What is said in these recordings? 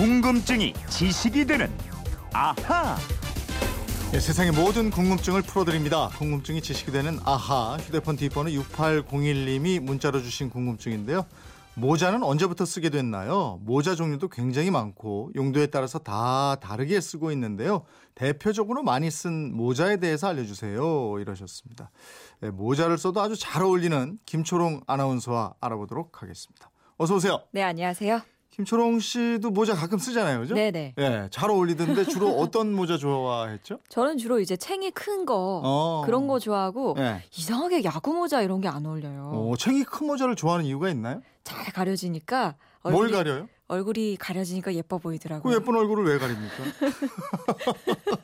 궁금증이 지식이 되는 아하. 네, 세상의 모든 궁금증을 풀어드립니다. 궁금증이 지식이 되는 아하 휴대폰 뒷번호 6801님이 문자로 주신 궁금증인데요. 모자는 언제부터 쓰게 됐나요? 모자 종류도 굉장히 많고 용도에 따라서 다 다르게 쓰고 있는데요. 대표적으로 많이 쓴 모자에 대해서 알려주세요. 이러셨습니다. 네, 모자를 써도 아주 잘 어울리는 김초롱 아나운서와 알아보도록 하겠습니다. 어서 오세요. 네, 안녕하세요. 김초롱 씨도 모자 가끔 쓰잖아요, 그죠? 네네. 예, 잘 어울리던데 주로 어떤 모자 좋아했죠? 저는 주로 이제 챙이 큰 거, 어. 그런 거 좋아하고, 예. 이상하게 야구 모자 이런 게 안 어울려요. 어, 챙이 큰 모자를 좋아하는 이유가 있나요? 잘 가려지니까. 뭘 얼굴이, 가려요? 얼굴이 가려지니까 예뻐 그 보이더라고요. 예쁜 얼굴을 왜 가립니까?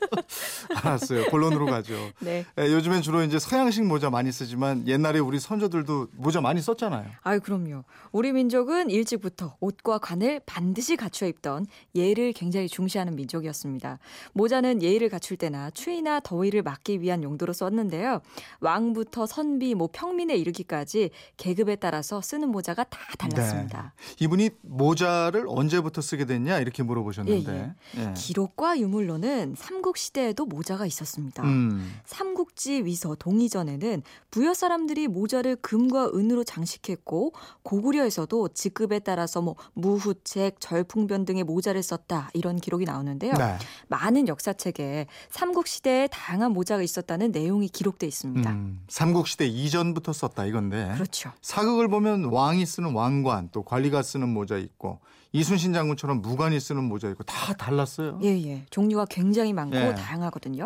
알았어요. 본론으로 가죠. 네. 예, 요즘엔 주로 이제 서양식 모자 많이 쓰지만 옛날에 우리 선조들도 모자 많이 썼잖아요. 아유, 그럼요. 우리 민족은 일찍부터 옷과 관을 반드시 갖추어 입던 예를 굉장히 중시하는 민족이었습니다. 모자는 예의를 갖출 때나 추위나 더위를 막기 위한 용도로 썼는데요. 왕부터 선비, 뭐 평민에 이르기까지 계급에 따라서 쓰는 모자가 다 달랐습니다. 이분이 모자를 언제부터 쓰게 됐냐 이렇게 물어보셨는데. 예. 기록과 유물로는 삼국 시대에도 모자 가 있었습니다. 음. 삼국지 위서 동이전에는 부여 사람들이 모자를 금과 은으로 장식했고 고구려에서도 직급에 따라서 뭐 무후책, 절풍변 등의 모자를 썼다 이런 기록이 나오는데요. 네. 많은 역사책에 삼국 시대에 다양한 모자가 있었다는 내용이 기록돼 있습니다. 음, 삼국 시대 이전부터 썼다 이건데. 그렇죠. 사극을 보면 왕이 쓰는 왕관 또 관리가 쓰는 모자 있고 이순신 장군처럼 무관이 쓰는 모자 있고 다 달랐어요. 예, 예. 종류가 굉장히 많고 예. 다양하거든요.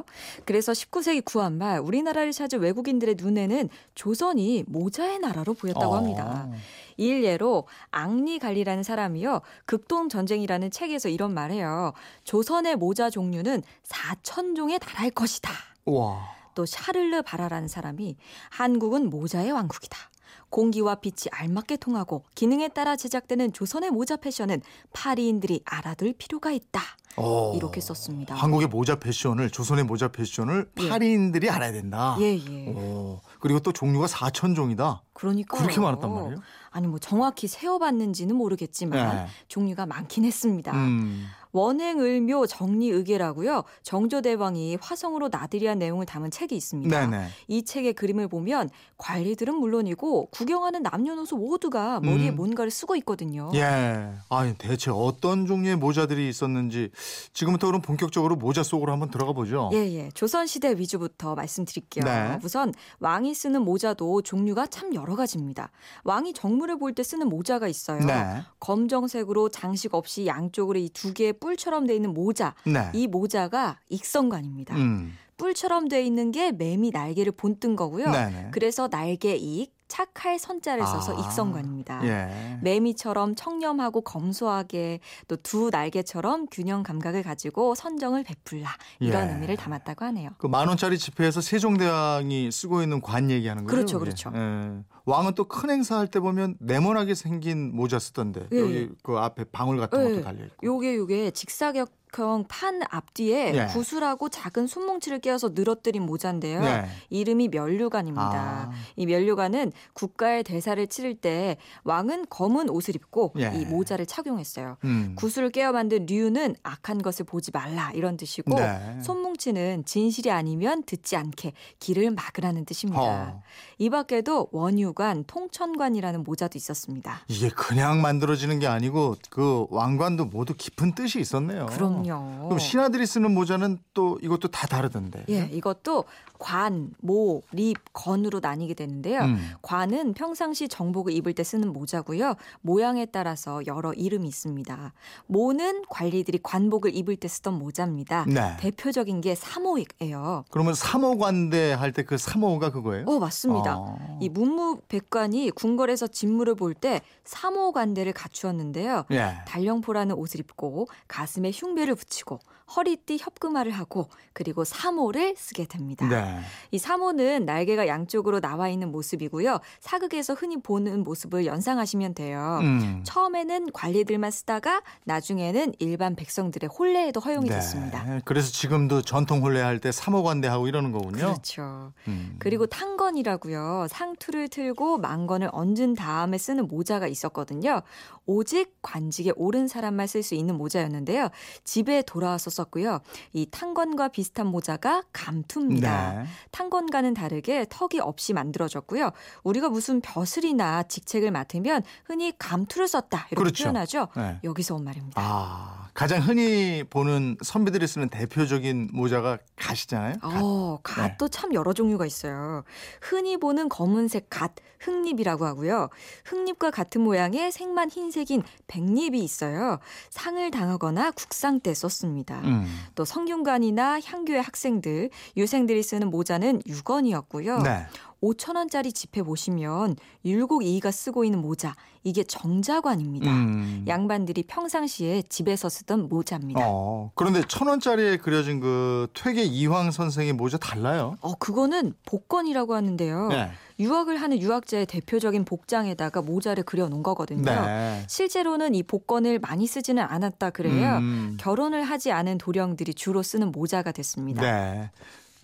그래서 19세기 구한 말 우리나라를 찾은 외국인들의 눈에는 조선이 모자의 나라로 보였다고 어. 합니다. 일예로 앙리갈리라는 사람이요. 극동 전쟁이라는 책에서 이런 말해요. 조선의 모자 종류는 4천 종에 달할 것이다. 와. 또 샤를르 바라라는 사람이 한국은 모자의 왕국이다. 공기와 빛이 알맞게 통하고 기능에 따라 제작되는 조선의 모자 패션은 파리인들이 알아둘 필요가 있다. 어. 이렇게 썼습니다. 한국의 모자 패션을 조선의 모자 패션을 예. 파리인들이 알아야 된다. 예, 예. 오, 그리고 또 종류가 4천 종이다. 그러니까 그렇게 많았단 말이에요? 아니 뭐 정확히 세어봤는지는 모르겠지만 네. 종류가 많긴 했습니다. 음. 원행을묘 정리의계라고요. 정조대왕이 화성으로 나들이한 내용을 담은 책이 있습니다. 네네. 이 책의 그림을 보면 관리들은 물론이고 구경하는 남녀노소 모두가 머리에 음. 뭔가를 쓰고 있거든요. 예. 아니 대체 어떤 종류의 모자들이 있었는지 지금부터 그럼 본격적으로 모자 속으로 한번 들어가 보죠. 예, 예. 조선 시대 위주부터 말씀드릴게요. 네. 우선 왕이 쓰는 모자도 종류가 참 여러 가지입니다. 왕이 정물을 볼 때 쓰는 모자가 있어요. 네. 검정색으로 장식 없이 양쪽으로 이 두 개의 뿔처럼 돼 있는 모자. 네. 이 모자가 익성관입니다. 음. 뿔처럼 돼 있는 게 매미 날개를 본뜬 거고요. 네네. 그래서 날개 익, 착할 선자를 써서 아. 익성관입니다. 예. 매미처럼 청렴하고 검소하게 또 두 날개처럼 균형 감각을 가지고 선정을 베풀라 이런 예. 의미를 담았다고 하네요. 그 만 원짜리 지폐에서 세종대왕이 쓰고 있는 관 얘기하는 거죠. 그렇죠, 그게? 그렇죠. 예. 왕은 또 큰 행사할 때 보면 네모나게 생긴 모자 쓰던데 예, 여기 예. 그 앞에 방울 같은 것도 예. 달려 있고. 요게 요게 직사각 형판 앞뒤에 예. 구슬하고 작은 손뭉치를 끼워서 늘어뜨린 모자인데요. 네. 이름이 면류관입니다. 아. 이 면류관은 국가의 대사를 치를 때 왕은 검은 옷을 입고 예. 이 모자를 착용했어요. 음. 구슬을 깨어 만든 류는 악한 것을 보지 말라 이런 뜻이고 네. 손뭉치는 진실이 아니면 듣지 않게 길을 막으라는 뜻입니다. 어. 이 밖에도 원유관, 통천관이라는 모자도 있었습니다. 이게 그냥 만들어지는 게 아니고 그 왕관도 모두 깊은 뜻이 있었네요. 그럼 요. 그럼 신하들이 쓰는 모자는 또 이것도 다 다르던데. 예, 이것도 관, 모, 립, 건으로 나뉘게 되는데요. 음. 관은 평상시 정복을 입을 때 쓰는 모자고요. 모양에 따라서 여러 이름이 있습니다. 모는 관리들이 관복을 입을 때 쓰던 모자입니다. 네. 대표적인 게 사모예요. 그러면 삼호관대 할 때 그 삼호가 그거예요? 어, 맞습니다. 어. 이 문무백관이 궁궐에서 진무를 볼때 사모관대를 갖추었는데요. 예. 달령포라는 옷을 입고 가슴에 흉배를 붙이고 허리띠 협금화를 하고 그리고 3호를 쓰게 됩니다. 네. 이 3호는 날개가 양쪽으로 나와 있는 모습이고요. 사극에서 흔히 보는 모습을 연상하시면 돼요. 음. 처음에는 관리들만 쓰다가 나중에는 일반 백성들의 혼례에도 허용이 됐습니다. 네. 그래서 지금도 전통 혼례 할때 3호 관대하고 이러는 거군요. 그렇죠. 음. 그리고 탕건이라고요. 상투를 틀고 망건을 얹은 다음에 쓰는 모자가 있었거든요. 오직 관직에 오른 사람만 쓸 수 있는 모자였는데요. 집에 돌아와서 썼고요. 이 탕건과 비슷한 모자가 감투입니다. 네. 탕건과는 다르게 턱이 없이 만들어졌고요. 우리가 무슨 벼슬이나 직책을 맡으면 흔히 감투를 썼다 이렇게 그렇죠. 표현하죠. 네. 여기서 온 말입니다. 아, 가장 흔히 보는 선비들이 쓰는 대표적인 모자가 가시잖아요. 갓. 어, 갓도 참 여러 종류가 있어요. 흔히 보는 검은색 갓, 흑립이라고 하고요. 흑립과 같은 모양의 색만 흰색인 백립이 있어요. 상을 당하거나 국상 때 썼습니다. 음. 또 성균관이나 향교의 학생들, 유생들이 쓰는 모자는 유건이었고요. 네. 5천 원짜리 지폐 보시면 율곡 이이가 쓰고 있는 모자, 이게 정자관입니다. 음. 양반들이 평상시에 집에서 쓰던 모자입니다. 어, 그런데 천 원짜리에 그려진 그 퇴계 이황 선생의 모자 달라요. 어, 그거는 복건이라고 하는데요. 네. 유학을 하는 유학자의 대표적인 복장에다가 모자를 그려놓은 거거든요. 네. 실제로는 이 복건을 많이 쓰지는 않았다 그래요. 음. 결혼을 하지 않은 도령들이 주로 쓰는 모자가 됐습니다. 네.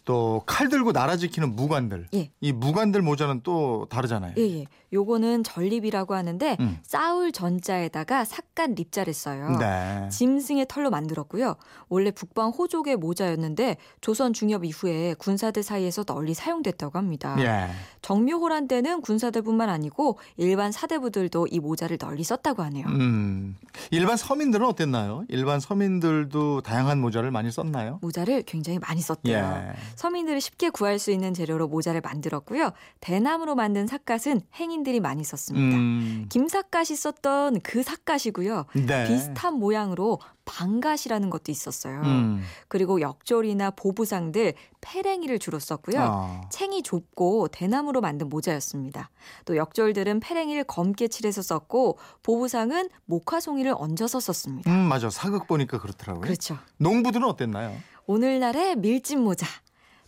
또 칼 들고 나라 지키는 무관들. 예. 이 무관들 모자는 또 다르잖아요. 예, 예. 요거는 전립이라고 하는데 음. 싸울 전자에다가 삭간 립자를 써요. 네. 짐승의 털로 만들었고요. 원래 북방 호족의 모자였는데 조선 중엽 이후에 군사들 사이에서 널리 사용됐다고 합니다. 예. 정묘호란 때는 군사들뿐만 아니고 일반 사대부들도 이 모자를 널리 썼다고 하네요. 음. 일반 서민들은 어땠나요? 일반 서민들도 다양한 모자를 많이 썼나요? 모자를 굉장히 많이 썼대요. 예. 서민들이 쉽게 구할 수 있는 재료로 모자를 만들었고요. 대나무로 만든 삿갓은 행인들이 많이 썼습니다. 음. 김삿갓이 썼던 그 삿갓이고요. 네. 비슷한 모양으로 방갓이라는 것도 있었어요. 음. 그리고 역졸이나 보부상들 페랭이를 주로 썼고요. 아. 챙이 좁고 대나무로 만든 모자였습니다. 또 역졸들은 페랭이를 검게 칠해서 썼고 보부상은 목화송이를 얹어서 썼습니다. 음, 맞아. 사극 보니까 그렇더라고요. 그렇죠. 농부들은 어땠나요? 오늘날의 밀짚 모자.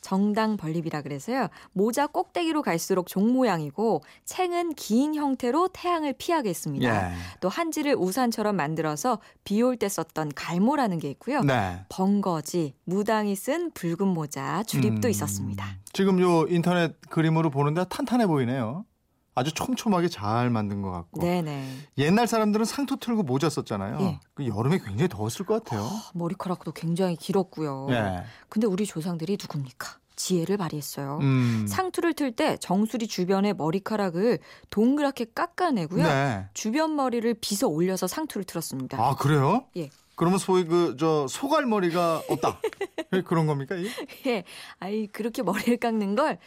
정당 벌립이라 그래서요. 모자 꼭대기로 갈수록 종 모양이고 챙은 긴 형태로 태양을 피하게 했습니다. 예. 또 한지를 우산처럼 만들어서 비 올 때 썼던 갈모라는 게 있고요. 네. 번거지, 무당이 쓴 붉은 모자, 주립도 음. 있었습니다. 지금 요 인터넷 그림으로 보는데 탄탄해 보이네요. 아주 촘촘하게 잘 만든 것 같고. 네네. 옛날 사람들은 상투 틀고 모자 썼잖아요. 예. 그 여름에 굉장히 더웠을 것 같아요. 머리카락도 굉장히 길었고요. 예. 근데 우리 조상들이 누굽니까? 지혜를 발휘했어요. 음. 상투를 틀 때 정수리 주변의 머리카락을 동그랗게 깎아내고요. 네. 주변 머리를 빗어 올려서 상투를 틀었습니다. 아 그래요? 예. 그러면 소위 그 저 소갈머리가 없다 그런 겁니까? 이게? 예. 아이 그렇게 머리를 깎는 걸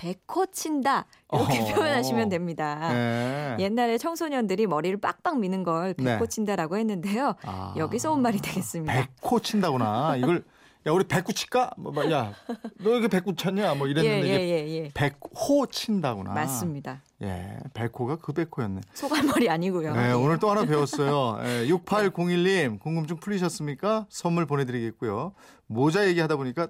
백호 친다 이렇게 어허. 표현하시면 됩니다. 네. 옛날에 청소년들이 머리를 빡빡 미는 걸 네. 백호 친다라고 했는데요. 아. 여기서 온 말이 되겠습니다. 백호 친다구나. 이걸 야 우리 백구 칠까? 뭐, 뭐, 야, 너 이렇게 백구 쳤냐? 뭐 예, 이랬는데 이게 예, 예, 예. 백호 친다구나. 맞습니다. 예, 백호가 그 백호였네. 소갈머리 아니고요. 네, 예. 오늘 또 하나 배웠어요. 예, 6801님 궁금증 풀리셨습니까? 선물 보내드리겠고요. 모자 얘기하다 보니까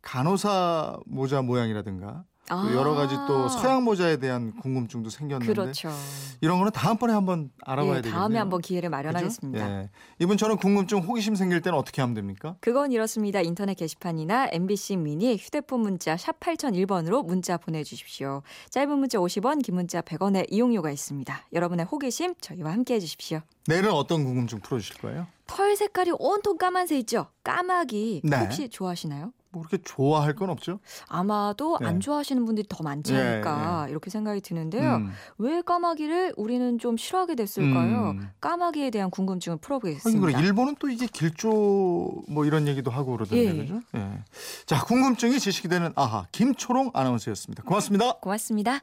간호사 모자 모양이라든가 또 아. 여러 가지 또 서양 모자에 대한 궁금증도 생겼는데 그렇죠. 이런 거는 다음번에 한번 알아봐야 예, 되겠네요. 다음에 한번 기회를? 마련하겠습니다. 예. 이분처럼 궁금증, 호기심 생길 때는 어떻게 하면 됩니까? 그건 이렇습니다. 인터넷 게시판이나 MBC 미니 휴대폰 문자 샵 8001번으로 문자 보내주십시오. 짧은 문자 50원, 긴 문자 100원의 이용료가 있습니다. 여러분의 호기심 저희와 함께 해 주십시오. 내일은 어떤 궁금증 풀어주실 거예요? 털 색깔이 온통 까만색 있죠? 까마귀 네. 혹시 좋아하시나요? 뭐 그렇게 좋아할 건 없죠. 아마도 네. 안 좋아하시는 분들이 더 많지 예, 않을까 이렇게 생각이 드는데요. 음. 왜 까마귀를 우리는 좀 싫어하게 됐을까요? 음. 까마귀에 대한 궁금증을 풀어보겠습니다. 그래 일본은 또 이게 길조 뭐 이런 얘기도 하고 그러던데 예. 그죠? 예. 자 궁금증이 지식이 되는 아하 김초롱 아나운서였습니다. 고맙습니다. 고맙습니다.